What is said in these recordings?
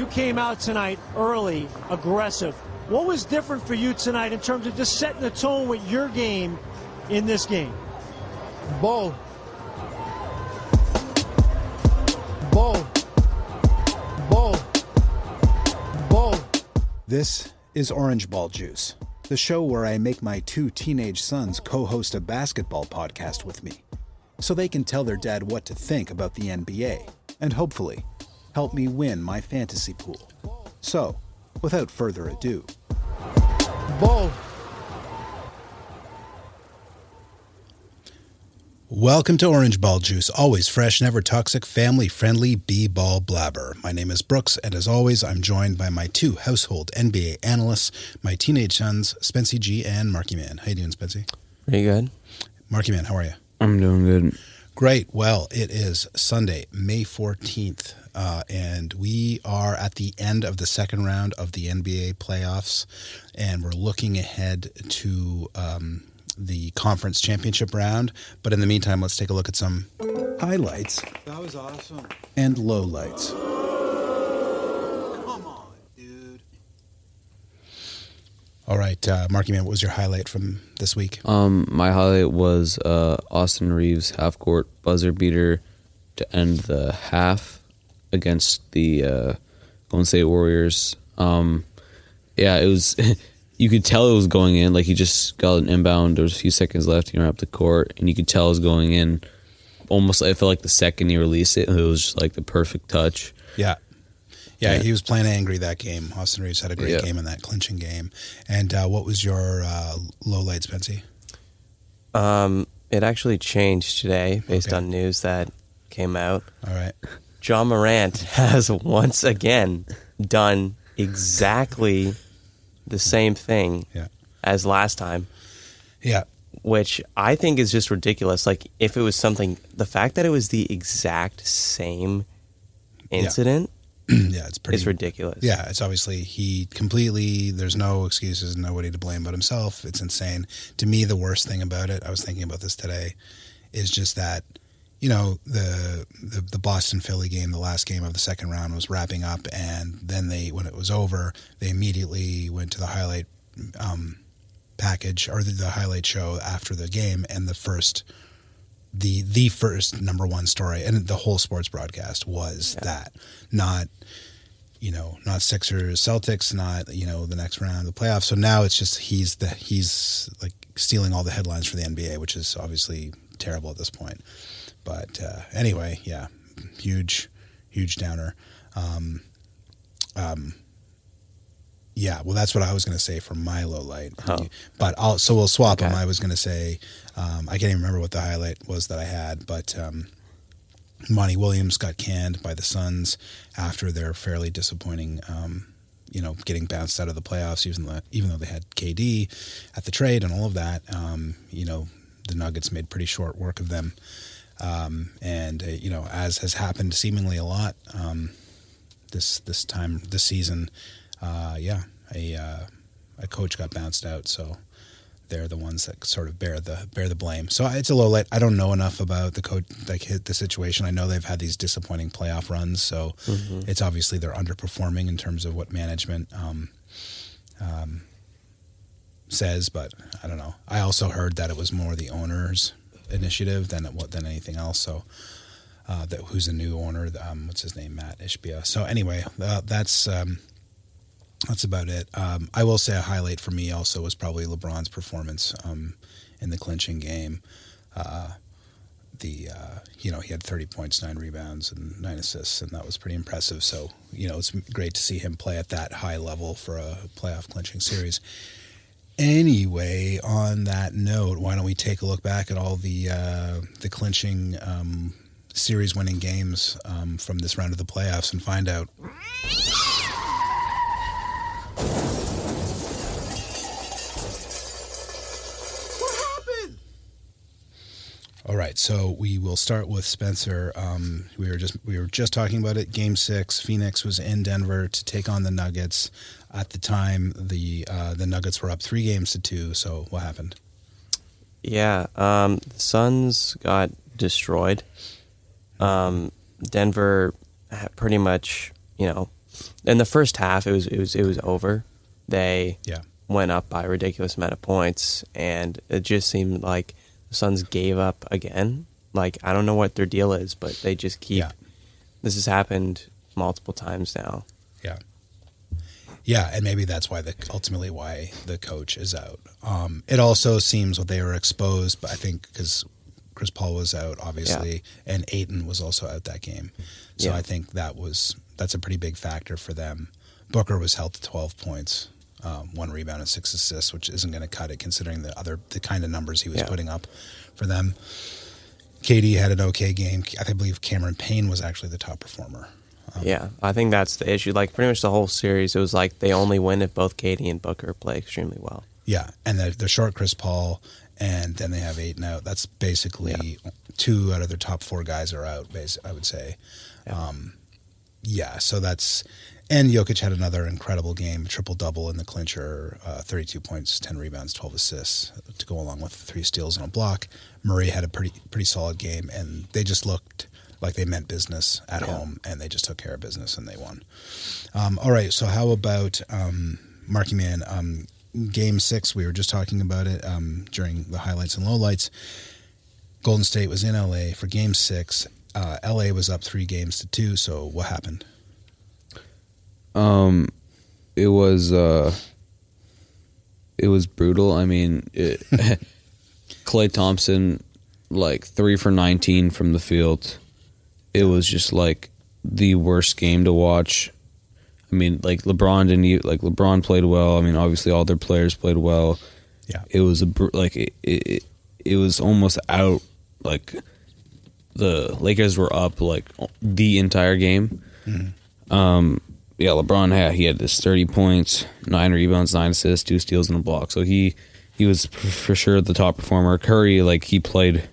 You came out tonight early, aggressive. What was different for you tonight in terms of just setting the tone with your game in this game? Ball. Ball. Ball. Ball. This is Orange Ball Juice, the show where I make my two teenage sons co host a basketball podcast with me so they can tell their dad what to think about the NBA and hopefully help me win my fantasy pool. So, without further ado, Ball. Welcome to Orange Ball Juice, always fresh, never toxic, family friendly B ball blabber. My name is Brooks, and as always, I'm joined by my two household NBA analysts, my teenage sons, Spency G and Marky Man. How you doing, Spency? Pretty good. Marky Man, how are you? I'm doing good. Great. Well, it is Sunday, May 14th, uh, and we are at the end of the second round of the NBA playoffs, and we're looking ahead to um, the conference championship round. But in the meantime, let's take a look at some highlights That was awesome. and lowlights. Come on, dude. All right, uh, Marky Man, what was your highlight from this week? Um, my highlight was uh, Austin Reaves half court buzzer beater to end the half against the uh, Golden State Warriors. Um, yeah, it was. you could tell it was going in. Like he just got an inbound. There was a few seconds left. He ran up the court, and you could tell it was going in. Almost, I felt like the second he released it, it was just like the perfect touch. Yeah. Yeah, Yeah. he was playing angry that game. Austin Reaves had a great Yeah. game in that clinching game. And uh, what was your uh, low light, Spency? Um, it actually changed today based Okay. on news that came out. All right. Ja Morant has once again done exactly the same thing Yeah. as last time, Yeah. which I think is just ridiculous. Like, if it was something, the fact that it was the exact same incident yeah, it's pretty is ridiculous. Yeah, it's obviously he completely. There's no excuses, nobody to blame but himself. It's insane. To me, the worst thing about it, I was thinking about this today, is just that you know the the, the Boston Philly game, the last game of the second round, was wrapping up, and then they when it was over, they immediately went to the highlight um, package or the, the highlight show after the game, and the first. The the first number one story and the whole sports broadcast was that not you know, not Sixers, Celtics, not you know the next round of the playoffs. So now it's just he's the he's like stealing all the headlines for the NBA, which is obviously terrible at this point. But uh, anyway, yeah, huge, huge downer. Um, um, yeah, well, that's what I was going to say for my low light. Oh. But I'll so we'll swap them. I was going to say um, I can't even remember what the highlight was that I had, but. Um, Monty Williams got canned by the Suns after their fairly disappointing, um, you know, getting bounced out of the playoffs, even though, even though they had KD at the trade and all of that. Um, you know, the Nuggets made pretty short work of them. Um, and, uh, you know, as has happened seemingly a lot um, this this time, this season, uh, yeah, a, uh, a coach got bounced out. So they're the ones that sort of bear the bear the blame. So it's a low light. I don't know enough about the coach, like hit the situation. I know they've had these disappointing playoff runs, so it's obviously they're underperforming in terms of what management um, um, says. But I don't know. I also heard that it was more the owners' initiative than it, than anything else. So. Uh, that who's a new owner? Um, what's his name? Matt Ishbia. So anyway, uh, that's um, that's about it. Um, I will say a highlight for me also was probably LeBron's performance um, in the clinching game. Uh, the uh, you know he had 30 points, nine rebounds, and nine assists, and that was pretty impressive. So you know it's great to see him play at that high level for a playoff clinching series. Anyway, on that note, why don't we take a look back at all the uh, the clinching um, series winning games um, from this round of the playoffs and find out What happened? All right, so we will start with Spencer. Um, we were just we were just talking about it. Game six, Phoenix was in Denver to take on the Nuggets. At the time, the uh, the Nuggets were up three games to two. So what happened? Yeah, um, the Suns got destroyed. Um, Denver pretty much, you know, in the first half, it was it was it was over. They Yeah. went up by a ridiculous amount of points, and it just seemed like the Suns gave up again. Like I don't know what their deal is, but they just keep. Yeah. This has happened multiple times now. Yeah. Yeah, and maybe that's why the ultimately why the coach is out. Um, it also seems what they were exposed, but I think because Chris Paul was out, obviously, and Ayton was also out that game, so Yeah. I think that was that's a pretty big factor for them. Booker was held to twelve points, um, one rebound and six assists, which isn't going to cut it considering the other the kind of numbers he was Yeah. putting up for them. KD had an okay game. I believe Cameron Payne was actually the top performer. Um, Yeah, I think that's the issue. Like pretty much the whole series, it was like they only win if both KD and Booker play extremely well. Yeah, and they're, they're short Chris Paul, and then they have eight out. That's basically two out of their top four guys are out. I would say. Um, yeah, so that's and Jokic had another incredible game, triple double in the clincher, uh, thirty-two points, ten rebounds, twelve assists to go along with three steals and a block. Murray had a pretty pretty solid game, and they just looked like they meant business at Yeah. home, and they just took care of business and they won. Um, all right, so how about um, Marky Man? Um, game six, we were just talking about it um, during the highlights and lowlights. Golden State was in LA for game six. Uh, LA was up three games to two, so what happened? Um, it was uh, it was brutal. I mean, it, Klay Thompson, like three for nineteen from the field. It was just like the worst game to watch. I mean, like LeBron didn't like LeBron played well. I mean, obviously all their players played well. Yeah. It was a like it, it it was almost out like the Lakers were up like the entire game. Um, yeah, LeBron had he had this thirty points, nine rebounds, nine assists, two steals, and a block. So he he was for sure the top performer. Curry like he played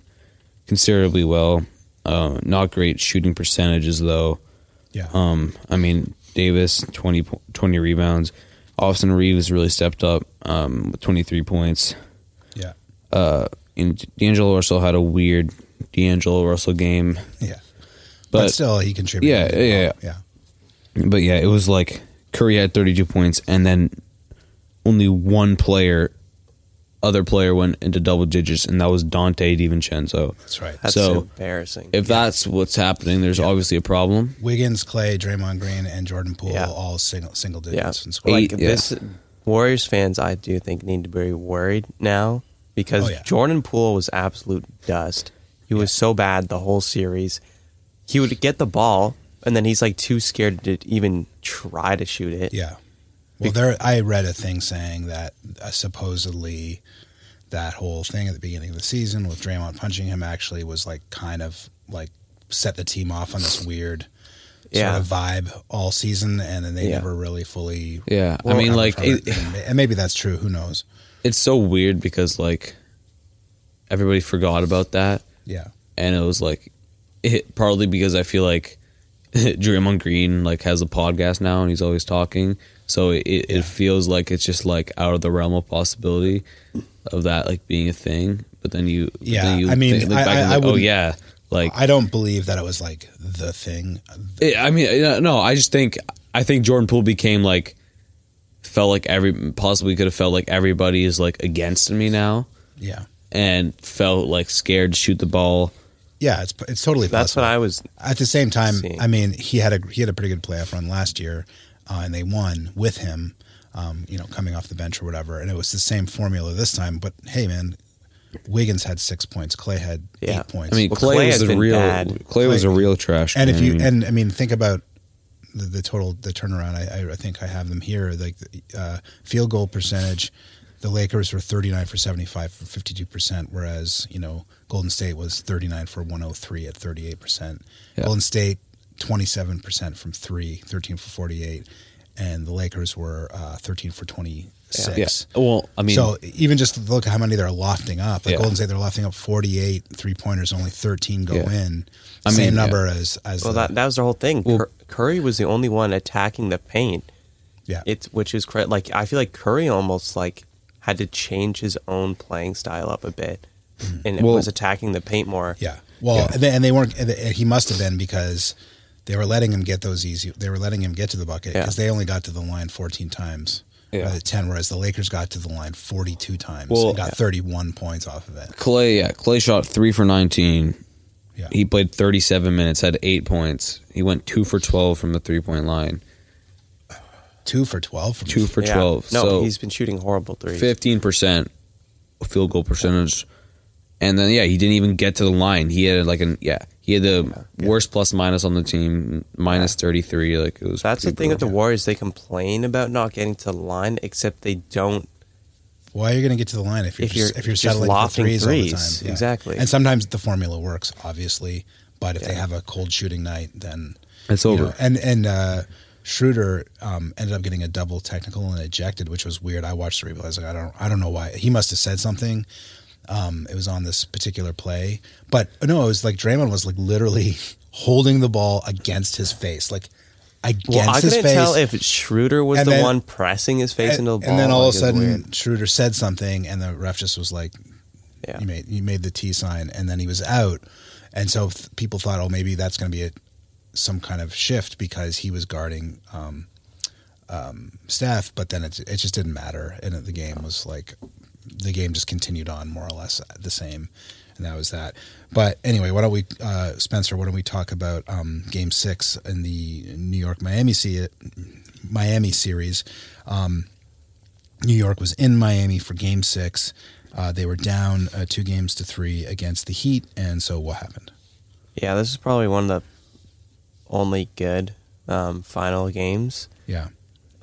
considerably well. Uh, not great shooting percentages though. Yeah. Um, I mean Davis 20, 20 rebounds. Austin Reaves really stepped up um, with twenty three points. yeah. Uh, and D'Angelo Russell had a weird D'Angelo Russell game. Yeah. But, But, still, he contributed. Yeah, yeah, yeah. but yeah, it was like Curry had 32 points and then only one player other player went into double digits and that was Donte DiVincenzo. That's right. That's So, embarrassing. If that's what's happening, there's obviously a problem. Wiggins, Klay, Draymond Green, and Jordan Poole Yeah. all single single yeah, digits in scoring. like Eight, yeah. this, Warriors fans, I do think need to be worried now because Oh, yeah. Jordan Poole was absolute dust. He was so bad the whole series. He would get the ball, and then he's like too scared to even try to shoot it. Yeah. Well, there. I read a thing saying that uh, supposedly that whole thing at the beginning of the season with Draymond punching him actually was like kind of like set the team off on this weird Yeah. sort of vibe all season, and then they Yeah. never really fully. Yeah, I mean, like it, it. And- maybe that's true. Who knows? it's so weird because like everybody forgot about that, Yeah. and it was like it partly because I feel like Draymond Green like has a podcast now and he's always talking, so it, it, Yeah. it feels like it's just like out of the realm of possibility of that like being a thing. But then you, Yeah, then you I mean, think- I- back and I- I like, oh yeah, like I don't believe that it was like the thing. it- I mean, no, I just think I think Jordan Poole became like felt like every possibly could have felt like everybody is like against me now. Yeah. and felt like scared to shoot the ball. Yeah, it's it's totally That's possible. what I was. At the same time, seeing. I mean, he had a he had a pretty good playoff run last year, uh, and they won with him. Um, you know, coming off the bench or whatever, and it was the same formula this time. But hey, man, Wiggins had six points. Klay had Yeah. eight points. I mean, Well, Klay, Klay was a real bad. Klay, was a real trash. and if you I mean, and I mean, think about the, the total the turnaround. I, I I think I have them here. Like uh, field goal percentage, the Lakers were thirty nine for seventy five for fifty two percent, whereas you know Golden State was thirty nine for one hundred three at thirty eight percent. Yeah. Golden State twenty seven percent from three, 13 for forty eight, and the Lakers were uh, thirteen for 26. yeah. six. Well, I mean, so even just look at how many they're lofting up. Like Yeah. Golden State, they're lofting up 48 three pointers, only 13 go Yeah. in. I Same mean, number as as Well, the, that that was the whole thing. Well- Cur- Curry was the only one attacking the paint. yeah. It's which is cra- like I feel like Curry almost like had to change his own playing style up a bit, Mm. and Well- was attacking the paint more. Yeah. Well, Yeah. And, they, and they weren't. and they- He must have been because they were letting him get those easy. They were letting him get to the bucket Yeah. because they only got to the line 14 times. Yeah. Yeah. 10, whereas the Lakers got to the line 42 times Well- and got 31 points off of it. Klay, yeah, Klay shot three for 19. Yeah. He played 37 minutes, had eight points. He went two for 12 from the three point line. Two for 12 from Two for Yeah. 12. No, so he's been shooting horrible threes. 15% field goal percentage. And then, yeah, he didn't even get to the line. He had like an, yeah, he had the worst plus minus on the team, minus 33. Like it was. That's the pretty thing with the. Warriors. They complain about not getting to the line, except they don't. Why are you going to get to the line if you're If just, you're if you're just settling for lofting threes, all the threes, time? exactly. And sometimes the formula works, obviously, but if they have a cold shooting night, then It's over. know, and and uh, Schroeder um, ended up getting a double technical and ejected, which was weird. I watched the replay. I was like, I don't, I don't know why. He must have said something. Um, it was on this particular play, but no, it was like Draymond was like literally holding the ball against his face, like against Well, I his couldn't tell if Schroeder was And the then- one pressing his face and, into the ball. and then all like, of a sudden. Schroeder said something, and the ref just was like, Yeah. "You made you made the T sign," and then he was out, and so th- people thought, "Oh, maybe that's going to be a, some kind of shift because he was guarding um, um, Steph," but then it it just didn't matter, and the game was like the game just continued on more or less the same, and that was that. But anyway, why don't we, uh, Spencer? Why don't we talk about um, Game Six in the New York Miami se- Miami series? Um, New York was in Miami for Game Six. Uh, they were down uh, two games to three against the Heat, and so what happened? Yeah, this is probably one of the only good um, final games Yeah,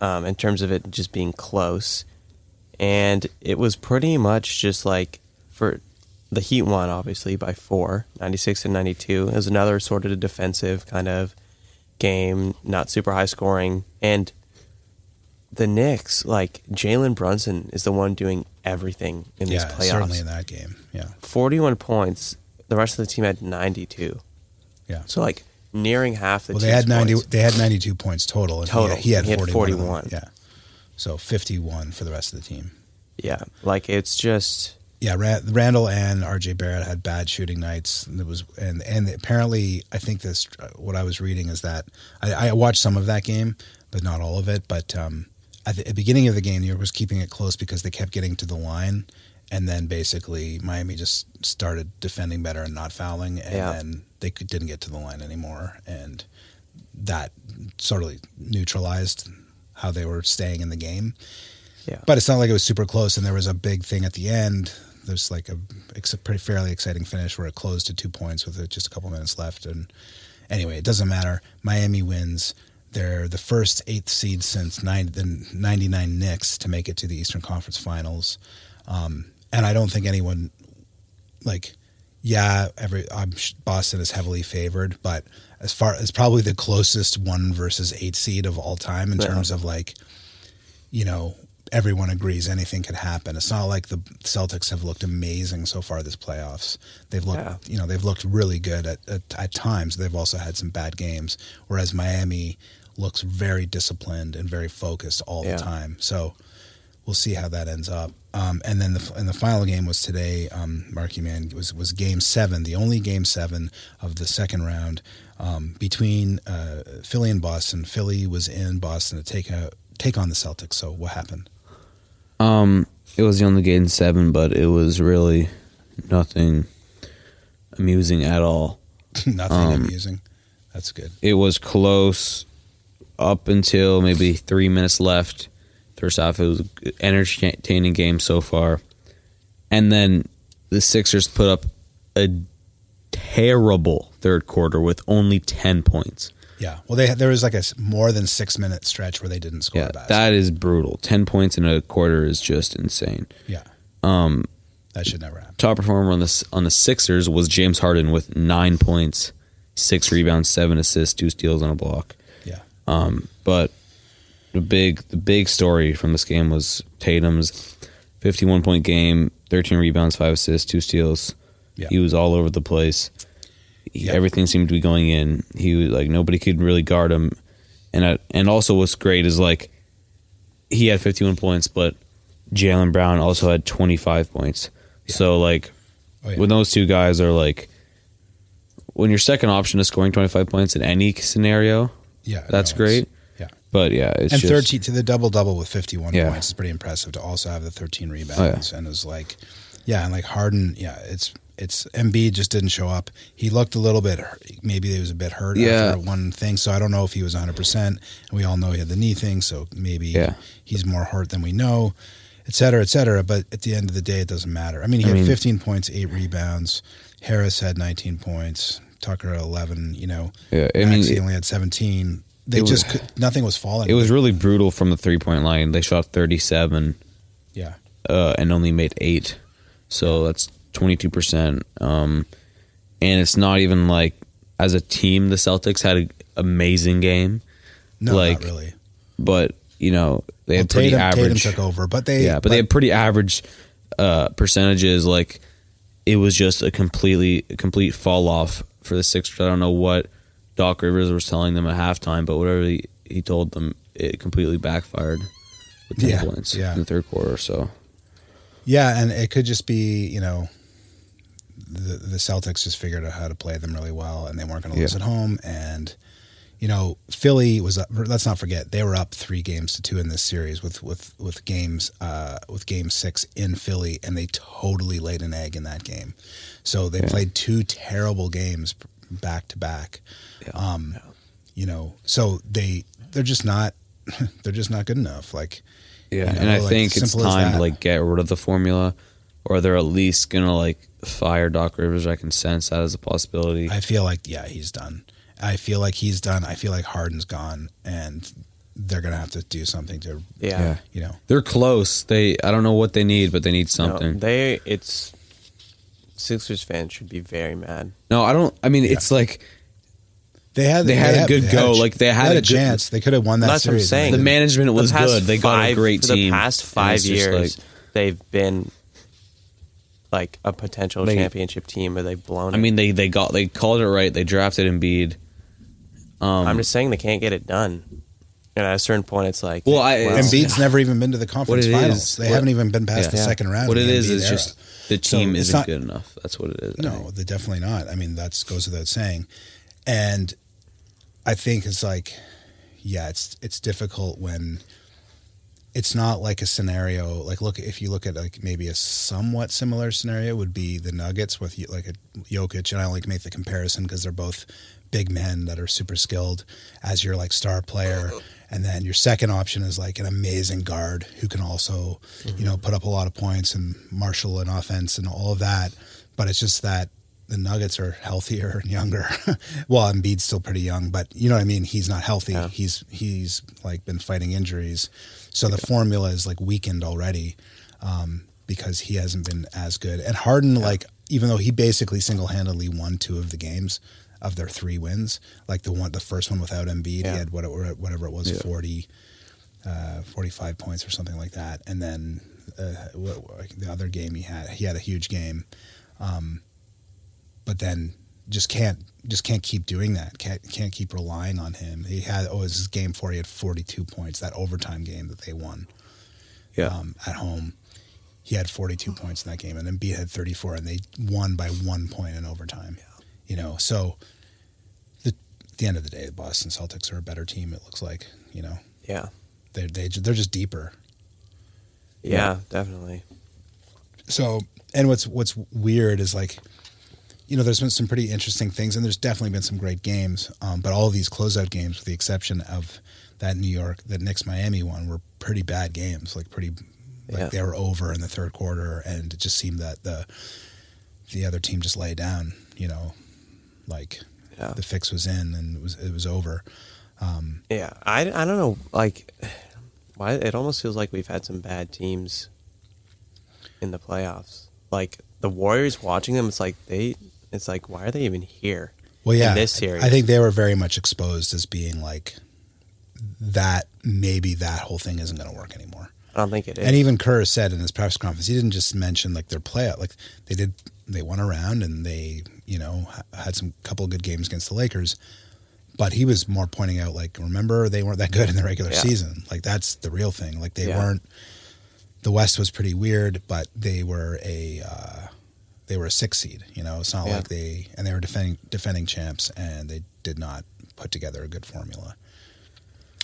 um, in terms of it just being close. And it was pretty much just like for the Heat won, obviously, by four, 96 and 92. It was another sort of a defensive kind of game, not super high scoring. And the Knicks, like Jalen Brunson is the one doing everything in these yeah, playoffs. certainly in that game. Yeah, 41 points. The rest of the team had 92. yeah. So like nearing half the well, they had ninety. points. They had ninety-two points total. And Total. He, had, he had He had 41. 41. Yeah, so fifty-one for the rest of the team. Yeah, like it's just Yeah, Ra- Randle and RJ Barrett had bad shooting nights. And it was and and apparently, I think this what I was reading is that I, I watched some of that game, but not all of it. But um, at the, at the beginning of the game, New York was keeping it close because they kept getting to the line, and then basically Miami just started defending better and not fouling, and Yeah. then they could, didn't get to the line anymore, and that sort of neutralized how they were staying in the game. yeah. But it's not like it was super close, and there was a big thing at the end. There's like a ex- pretty fairly exciting finish where it closed to two points with just a couple minutes left. And anyway, it doesn't matter. Miami wins. They're the first eighth seed since nine, the '99 Knicks to make it to the Eastern Conference Finals. Um, and I don't think anyone like, yeah, every I'm, Boston is heavily favored, but as far as probably the closest one versus eight seed of all time in Yeah. terms of like you know, everyone agrees anything could happen. It's not like the Celtics have looked amazing so far this playoffs. They've looked, Yeah. you know, they've looked really good at, at at times. They've also had some bad games, whereas Miami looks very disciplined and very focused all Yeah. the time. So we'll see how that ends up. Um, and then the and the final game was today. Um, Marky Man was was Game Seven, the only Game Seven of the second round um, between uh, Philly and Boston. Philly was in Boston to take a take on the Celtics. So what happened? Um, it was the only game seven, but it was really nothing amusing at all. Nothing Um, amusing. That's good. It was close up until maybe three minutes left. First off, it was an entertaining game so far, and then the Sixers put up a terrible third quarter with only ten points. Yeah. Well, they there was like a more than six minute stretch where they didn't score Yeah, a that is brutal. Ten points in a quarter is just insane. yeah. Um, That should never happen. top performer on the on the Sixers was James Harden with nine points, six rebounds, seven assists, two steals, and a block. Yeah. Um, but the big the big story from this game was Tatum's fifty one point game, thirteen rebounds, five assists, two steals. Yeah. He was all over the place. He- Yeah. Everything seemed to be going in. He was like nobody could really guard him, and I, and also what's great is like he had fifty one points, but Jaylen Brown also had twenty five points. So like Oh, yeah. when those two guys are like when your second option is scoring 25 points in any scenario, Yeah, that's no, great. Yeah, But yeah, it's and just, 13 to the double double with 51 Yeah. points is pretty impressive. To also have the 13 Oh, rebounds and it was like, yeah, and like Harden, yeah, it's it's Embiid just didn't show up. He looked a little bit, maybe he was a bit hurt Yeah. after one thing. So I don't know if he was 100. percent And we all know he had the knee thing, so maybe Yeah. he's more hurt than we know, et cetera, et cetera. But at the end of the day, it doesn't matter. I mean, he I had mean- 15 points, eight rebounds. Harris had 19 points. Tucker had 11. You know, Yeah, I mean, Maxey only had 17. They it was- just could, nothing was falling. it was really brutal from the three point line. They shot 37 yeah. uh, and only made eight, so that's 22 percent. Um, and it's not even like as a team, the Celtics had an amazing game, No, like, not really. but you know they Well, had pretty Tatum, average. Tatum took over, but they yeah, but, they had pretty average uh, percentages. Like it was just a completely a complete fall off for the Sixers. I don't know what Doc Rivers was telling them at halftime, but whatever he, he told them, it completely backfired with ten Yeah, points yeah. in the third quarter. So yeah, and it could just be you know the the Celtics just figured out how to play them really well, and they weren't going to lose Yeah. at home. And you know, Philly was up, let's not forget they were up three games to two in this series with with with games uh, with game six in Philly, and they totally laid an egg in that game. So they Yeah. played two terrible games back to back. Um, you know, so they they're just not they're just not good enough. Like yeah, You and I like, think it's time to like get rid of the formula, or they're at least gonna like fire Doc Rivers. I can sense that as a possibility. I feel like yeah, he's done. I feel like he's done. I feel like Harden's gone, and they're gonna have to do something to Yeah. Yeah. you know. They're close. They I don't know what they need, but they need No, something. they it's Sixers fans should be very mad. no, I don't. I mean, it's like They had They had a good they go, ch- like, they had a, a good- chance. They could have won that That's what I'm series. saying. the management was The past good. They got a five- great for team. The past And five it's just years, like- they've been like a potential They- championship team, or they've blown. I it. mean, they they got they called it right. They drafted Embiid. Um, I'm just saying they can't get it done. And at a certain point, it's like, Well, I- well, Embiid's never even been to the conference finals. is- they what- haven't even been past yeah. the second round. What it is is Embiid is era. just the team it's isn't not- good enough. That's what it is. No, they're definitely not. I mean, that goes without saying. And I think it's like, yeah, it's it's difficult when it's not like a scenario. Like, look, if you look at like maybe a somewhat similar scenario, would be the Nuggets with like a Jokic, and I only make the comparison because they're both big men that are super skilled as your like star player. And then your second option is like an amazing guard who can also, you know, put up a lot of points and marshal an offense and all of that. But it's just that the Nuggets are healthier and younger. well, Embiid's still pretty young, but you know what I mean. He's not healthy. Yeah. He's he's like been fighting injuries, so the formula is like weakened already um, because he hasn't been as good. And Harden, like even though he basically single handedly won two of the games of their three wins, like the one the first one without Embiid, Yeah. he had whatever whatever it was Yeah. 40, uh, 45 points or something like that, and then uh, the other game he had he had a huge game. Um, but then just can't just can't keep doing that. Can't can't keep relying on him. He had oh, it was his game four. He had forty two points. That overtime game that they won Yeah. um, at home. He had forty two points in that game, and then B had thirty four, and they won by one point in overtime. You know, so at the end of the day, the Boston Celtics are a better team. It looks like you know yeah, they they they're just deeper. yeah, definitely. so and what's what's weird is like you know there's been some pretty interesting things and there's definitely been some great games um, but all of these closeout games with the exception of that new york that Knicks miami one were pretty bad games like pretty like Yeah. they were over in the third quarter and it just seemed that the the other team just lay down you know like Yeah. the fix was in and it was it was over um, Yeah, I, I don't know. Like, why it almost feels like we've had some bad teams in the playoffs. Like the Warriors, watching them, it's like they, it's like why are they even here? well yeah in this series, i think they were very much exposed as being like that maybe that whole thing isn't going to work anymore I don't think it is. And even Kerr said in his press conference, he didn't just mention like their playout, like they did, they won around and they, you know, had some couple good games against the Lakers. But he was more pointing out, like, remember they weren't that good in the regular Yeah. season. Like that's the real thing. Like they Yeah. weren't. The West was pretty weird, but they were a uh, they were a six seed. You know, it's not Yeah. like they and they were defending defending champs, and they did not put together a good formula.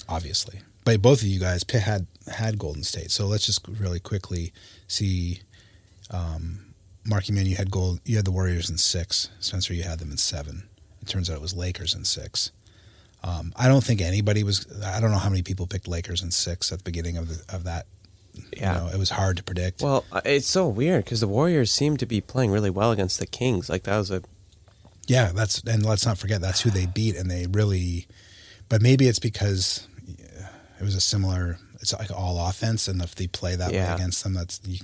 Obviously, but both of you guys had had Golden State. So let's just really quickly see. Um, Marky Man, you had gold. You had the Warriors in six. Spencer, you had them in seven. It turns out it was Lakers in six. Um, I don't think anybody was. I don't know how many people picked Lakers in six at the beginning of the, of that. Yeah. You know, it was hard to predict. Well, it's so weird because the Warriors seem to be playing really well against the Kings. Like that was a Yeah, that's and let's not forget that's who they beat, and they really. But maybe it's because it was a similar. It's like all offense, and if they play that way against them, that's. You,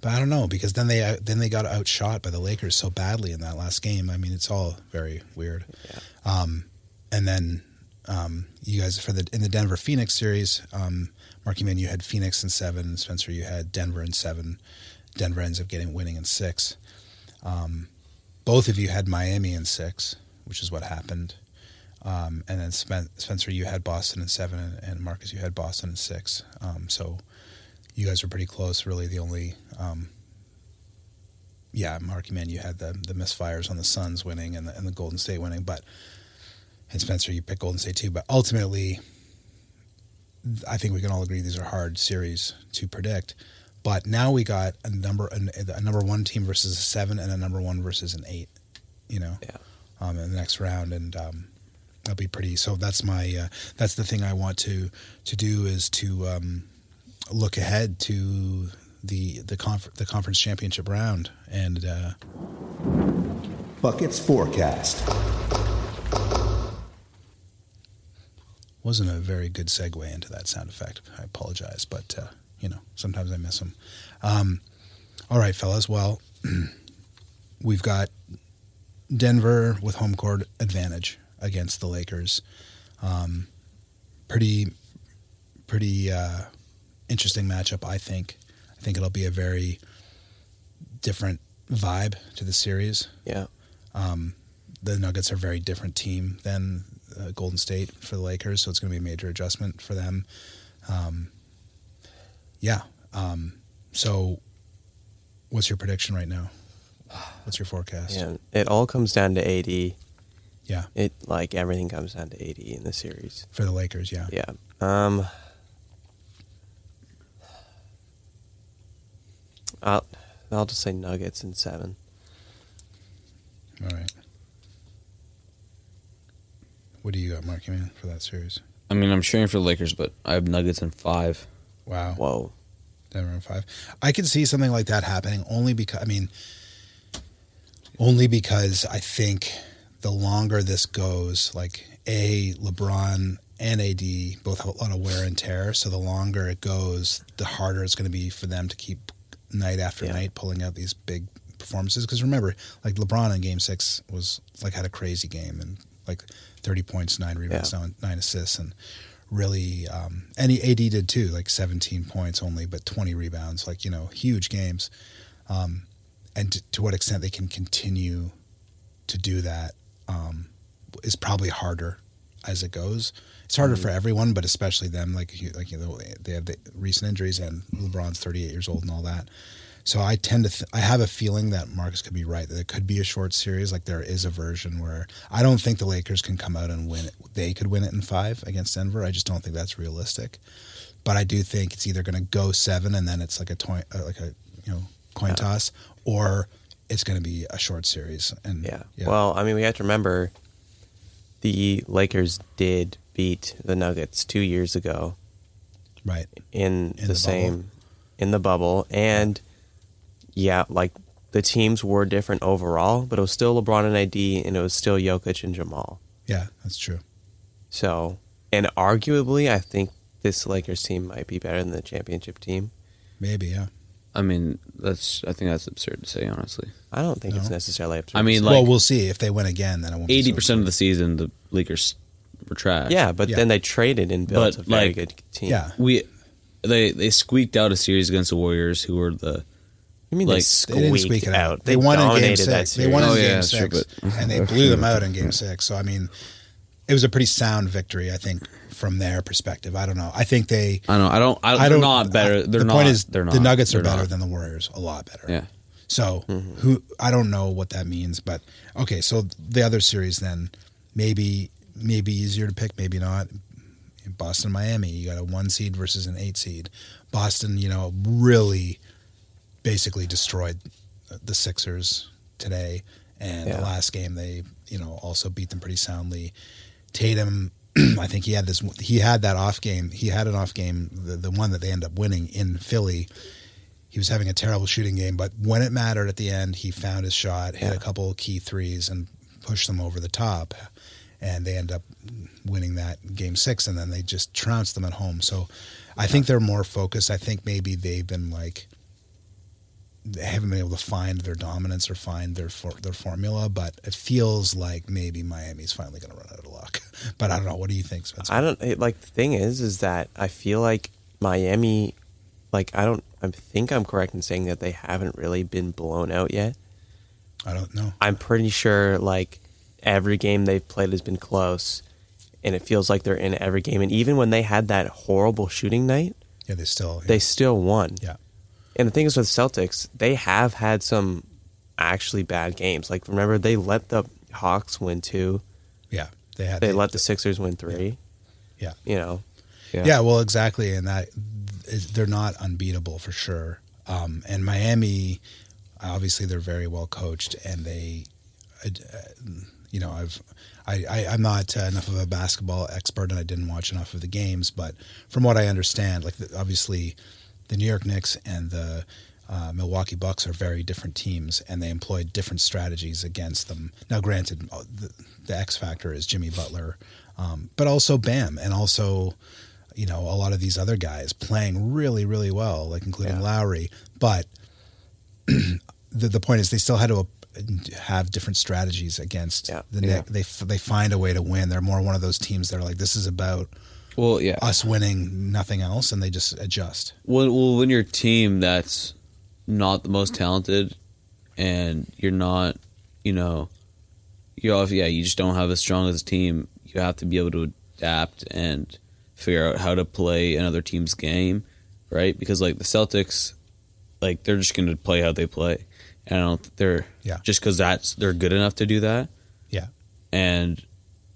but I don't know because then they uh, then they got outshot by the Lakers so badly in that last game. I mean, it's all very weird. Um, and then um, you guys for the in the Denver Phoenix series, um, Marky Man, you had Phoenix in seven. Spencer, you had Denver in seven. Denver ends up getting winning in six. Um, both of you had Miami in six, which is what happened. Um, and then Spen- Spencer, you had Boston in seven, and, and Marcus, you had Boston in six. Um, so you guys were pretty close. Really, the only, um, yeah, Marky Man, you had the the misfires on the Suns winning and the, and the Golden State winning, but and Spencer, you picked Golden State too. But ultimately, I think we can all agree these are hard series to predict. But now we got a number a, a number one team versus a seven and a number one versus an eight. You know, Yeah. um, in the next round, and um, that'll be pretty. So that's my uh, that's the thing I want to to do is to um, look ahead to the the the conference championship round and. Uh, Buckets Forecast. wasn't a very good segue into that sound effect. I apologize, but uh, you know sometimes I miss them. Um, all right, fellas. Well, we've got Denver with home court advantage against the Lakers. Um, pretty, pretty uh, interesting matchup. I think. I think it'll be a very different vibe to the series. yeah. Um, the Nuggets are a very different team than uh, Golden State for the Lakers, so it's going to be a major adjustment for them. Um, yeah. Um, so, what's your prediction right now? What's your forecast? Yeah. It all comes down to AD. Yeah, It like everything comes down to AD in the series. for the Lakers. Yeah. Yeah. Um. I'll I'll just say Nuggets in seven. All right. What do you got, Marky Man, for that series? I mean, I'm cheering for the Lakers, but I have Nuggets in five. Wow. Whoa. Denver in five. I could see something like that happening only because I mean, only because I think the longer this goes, like a LeBron and AD both have a lot of wear and tear. So the longer it goes, the harder it's going to be for them to keep night after Yeah. night pulling out these big performances. Because remember, like LeBron in Game Six was like had a crazy game and like thirty points, nine rebounds, Yeah. nine, assists, and really um, and he, AD did too, like 17 points only, but 20 rebounds, like you know, huge games. Um, and to, to what extent they can continue to do that um, is probably harder as it goes. It's harder for everyone, but especially them. Like like you know, they have the recent injuries, and LeBron's 38 years old and all that. So I tend to, th- I have a feeling that Marcus could be right that it could be a short series. Like there is a version where I don't think the Lakers can come out and win it. They could win it in five against Denver. I just don't think that's realistic. But I do think it's either going to go seven and then it's like a toy, uh, like a you know coin toss, or it's going to be a short series. And Yeah. Well, I mean, we have to remember the Lakers did beat the Nuggets two years ago right, in, In the, the same in the bubble, and yeah, like the teams were different overall, but it was still LeBron and AD, and it was still Jokic and Jamal. yeah, that's true. So, and arguably, I think this Lakers team might be better than the championship team. Maybe, yeah. I mean, that's I think that's absurd to say, honestly. I don't think it's No. necessarily up to I mean, well, we'll see if they win again. Then it won't. be eighty so percent of the season, the Lakers were trash. yeah, but Yeah. then they traded and built But, a very like, good team. Yeah. we they they squeaked out a series against the Warriors, who were the you mean like, they They squeaked didn't squeak it out. out? They, won in Game dominated that Six. They series. won in Oh, Game yeah, that's true, Six, but- and they blew them out in Game Six. So I mean, it was a pretty sound victory. I think from their perspective. I don't know. I think they. I don't know. I don't. I, I they're don't. not better. They're the not. point is, they're not. the Nuggets are better not. than the Warriors. A lot better. Yeah. So mm-hmm. who I don't know what that means, but okay. So the other series then maybe maybe easier to pick, maybe not. Boston, Miami. You got a one seed versus an eight seed. Boston, you know, really basically destroyed the Sixers today, and Yeah. the last game they, you know, also beat them pretty soundly. Tatum, I think he had this. He had that off game. He had an off game, the, the one that they end up winning in Philly. He was having a terrible shooting game, but when it mattered at the end, he found his shot, hit Yeah. a couple of key threes, and pushed them over the top. And they end up winning that game six, and then they just trounced them at home. So I think they're more focused. I think maybe they've been like they haven't been able to find their dominance or find their for, their formula, but it feels like maybe Miami's finally going to run out of luck. But I don't know. What do you think, Spencer? I don't it, like the thing is is that I feel like Miami like I don't I think I'm correct in saying that they haven't really been blown out yet. I don't know. I'm pretty sure like every game they've played has been close and it feels like they're in every game and even when they had that horrible shooting night, Yeah, they still. they still won. yeah. And the thing is with Celtics, they have had some actually bad games. Like remember they let the Hawks win two. Yeah. They had. They let the Sixers win three. Yeah. You know. Yeah. well, exactly, and that is, they're not unbeatable for sure. Um, and Miami, obviously, they're very well coached, and they, uh, you know, I've, I, I I'm not uh, enough of a basketball expert, and I didn't watch enough of the games, but from what I understand, like the, obviously, the New York Knicks and the uh, Milwaukee Bucks are very different teams, and they employed different strategies against them. Now, granted, uh, the, the X factor is Jimmy Butler, um, but also Bam, and also you know a lot of these other guys playing really, really well, like including Yeah. Lowry. But the the point is, they still had to uh, have different strategies against Yeah. the Knicks. They they find a way to win. They're more one of those teams that are like, this is about Well, yeah. us winning, nothing else, and they just adjust. Well, well, when your team that's not the most talented, and you're not, you know, you know, yeah, you just don't have as strong as a team. You have to be able to adapt and figure out how to play another team's game, right? Because like the Celtics, like they're just going to play how they play, and I don't. They're Yeah. just because that's they're good enough to do that, Yeah, and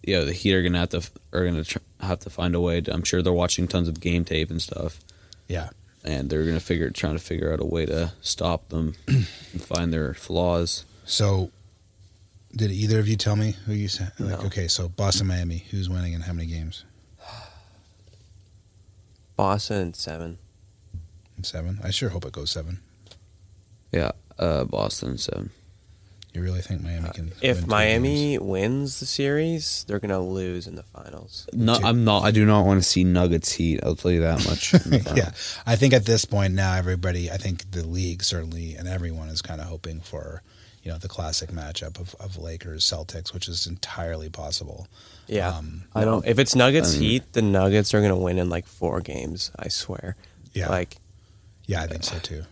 you know the Heat are going to have to are going to tr- have to find a way. To, I'm sure they're watching tons of game tape and stuff yeah. and they're gonna figure trying to figure out a way to stop them and find their flaws. So, did either of you tell me who you said? Like, No. okay, so Boston, Miami, who's winning and how many games? Boston and seven. Seven. I sure hope it goes seven. Yeah, uh, Boston seven. You really think Miami can? win If two Miami wins the series, they're gonna lose in the finals. No, Two- I'm not. I do not want to see Nuggets Heat. I'll tell you that much. yeah, I think at this point now, everybody, I think the league certainly, and everyone is kind of hoping for, you know, the classic matchup of, of Lakers Celtics, which is entirely possible. Yeah, Um, I don't- If it's Nuggets I mean- Heat, the Nuggets are gonna win in like four games. I swear. Yeah. Like Yeah, I think so too.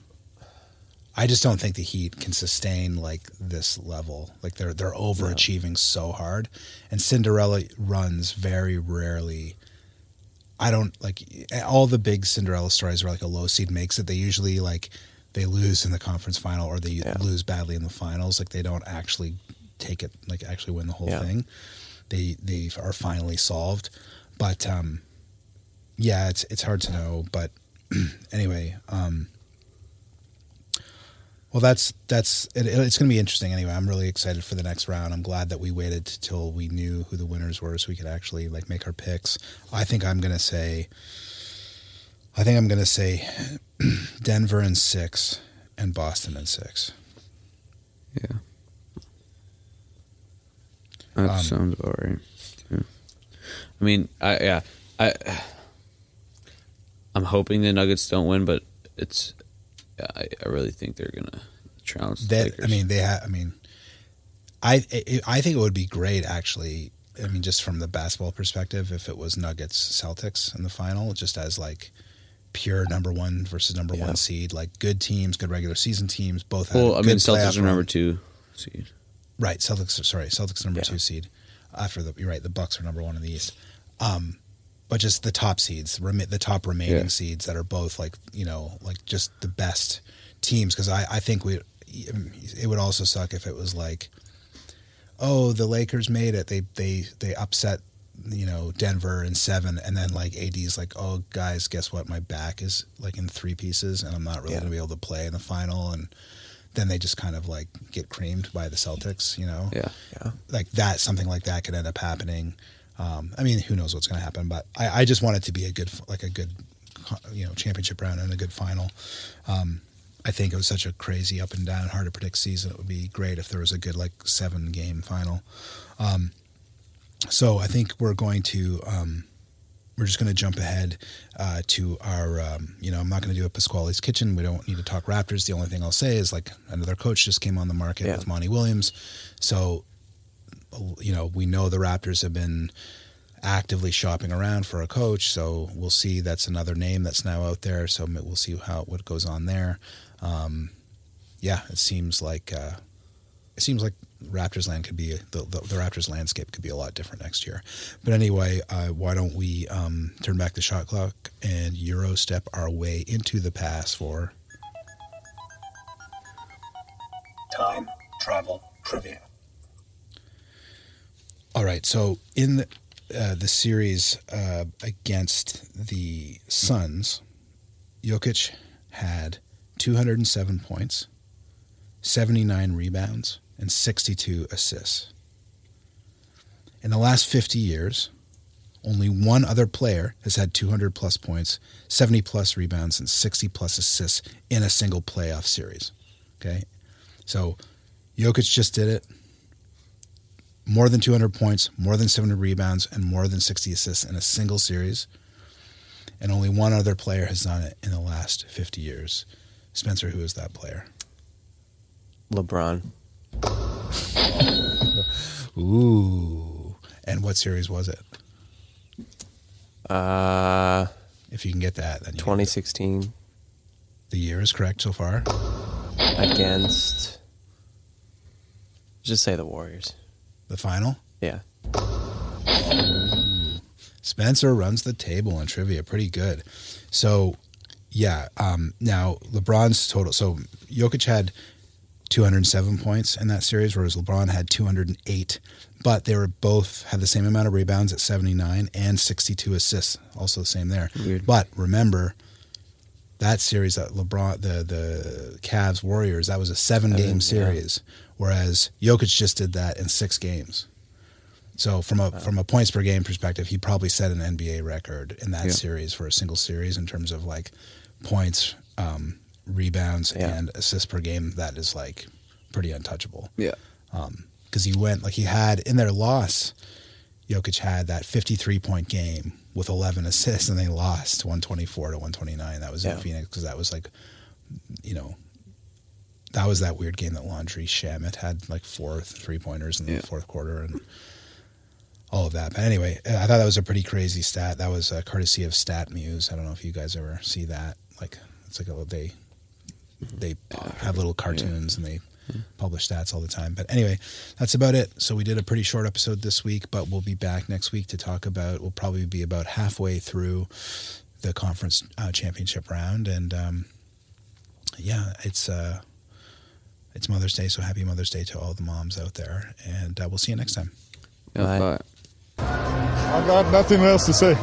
I just don't think the Heat can sustain like this level. Like they're they're overachieving so hard, and Cinderella runs very rarely. I don't like all the big Cinderella stories where like a low seed makes it. They usually like they lose in the conference final or they Yeah. lose badly in the finals. Like they don't actually take it like actually win the whole Yeah. thing. They they are finally solved, but um, yeah, it's it's hard to know. But anyway, um, well, that's that's it, it's going to be interesting. Anyway, I'm really excited for the next round. I'm glad that we waited till we knew who the winners were, so we could actually like make our picks. I think I'm going to say, I think I'm going to say Denver in six and Boston in six. yeah, that Um, sounds about right. Too. I mean, I yeah, I I'm hoping the Nuggets don't win, but it's yeah, I, I really think they're gonna trounce the That. I mean, they have. I mean, I I I think it would be great actually. I mean, just from the basketball perspective, if it was Nuggets Celtics in the final, just as like pure number one versus number Yeah. one seed, like good teams, good regular season teams, both. Well, I mean, Celtics are number two seed. Right, Celtics. Sorry, Celtics number Yeah. two seed. After the you're right, the Bucks are number one in the East. Um, but just the top seeds, the top remaining Yeah. seeds that are both like you know like just the best teams because I I think we it would also suck if it was like, oh, the Lakers made it. They they they upset you know Denver in seven, and then like AD's like, oh guys, guess what? My back is like in three pieces, and I'm not really Yeah. going to be able to play in the final. And then they just kind of like get creamed by the Celtics. You know, Yeah. Yeah. like that something like that could end up happening um, i mean who knows what's going to happen but I, I just want it to be a good like a good you know championship round and a good final um, i think it was such a crazy up and down hard to predict season it would be great if there was a good like seven game final um, so i think we're going to um, we're just going to jump ahead uh, to our, um, you know, I'm not going to do a Pasquale's Kitchen. We don't need to talk Raptors. The only thing I'll say is like another coach just came on the market Yeah. with Monty Williams. So, you know, we know the Raptors have been actively shopping around for a coach. So we'll see. That's another name that's now out there. So we'll see how what goes on there. Um, yeah, it seems like uh, it seems like Raptors land could be the, the, the Raptors landscape could be a lot different next year. But anyway, uh, why don't we um, turn back the shot clock and Euro step our way into the past for Time travel trivia. All right. So in the, uh, the series uh, against the Suns, Jokic had 207 points, 79 rebounds, and 62 assists. In the last 50 years, only one other player has had 200 plus points, 70 plus rebounds, and 60 plus assists in a single playoff series. Okay. So Jokic just did it more than 200 points, more than 700 rebounds, and more than 60 assists in a single series. And only one other player has done it in the last 50 years. Spencer, who is that player? LeBron. Ooh. And what series was it? Uh, If you can get that, then you 2016 the year is correct so far. against. Just say the Warriors. The final. Yeah. Spencer runs the table in trivia pretty good. So, yeah. Um, now LeBron's total. So Jokic had 207 points in that series, whereas LeBron had 208. But they were both had the same amount of rebounds at 79 and 62 assists, also the same there. Weird. But remember, that series that LeBron, the the Cavs Warriors, that was a seven game series, yeah. Whereas Jokic just did that in six games. So from a from a points per game perspective, he probably set an NBA record in that Yeah. series for a single series in terms of like points, um, rebounds, Yeah. and assists per game. That is like pretty untouchable Yeah. because he went like he had in their loss. Jokic had that 53 point game with 11 assists, and they lost 124 to 129. That was in Phoenix because that was like, you know, that was that weird game that Landry Shamet had like four three pointers in the Yeah. fourth quarter and all of that. But anyway, I thought that was a pretty crazy stat. That was a courtesy of StatMuse. I don't know if you guys ever see that. Like it's like a they they have little cartoons and they publish stats all the time. But anyway, that's about it. So we did a pretty short episode this week, but we'll be back next week to talk about. We'll probably be about halfway through the conference uh, championship round, and um, yeah, it's uh, it's Mother's Day. So happy Mother's Day to all the moms out there, and uh, we'll see you next time. Bye. bye. I got nothing else to say.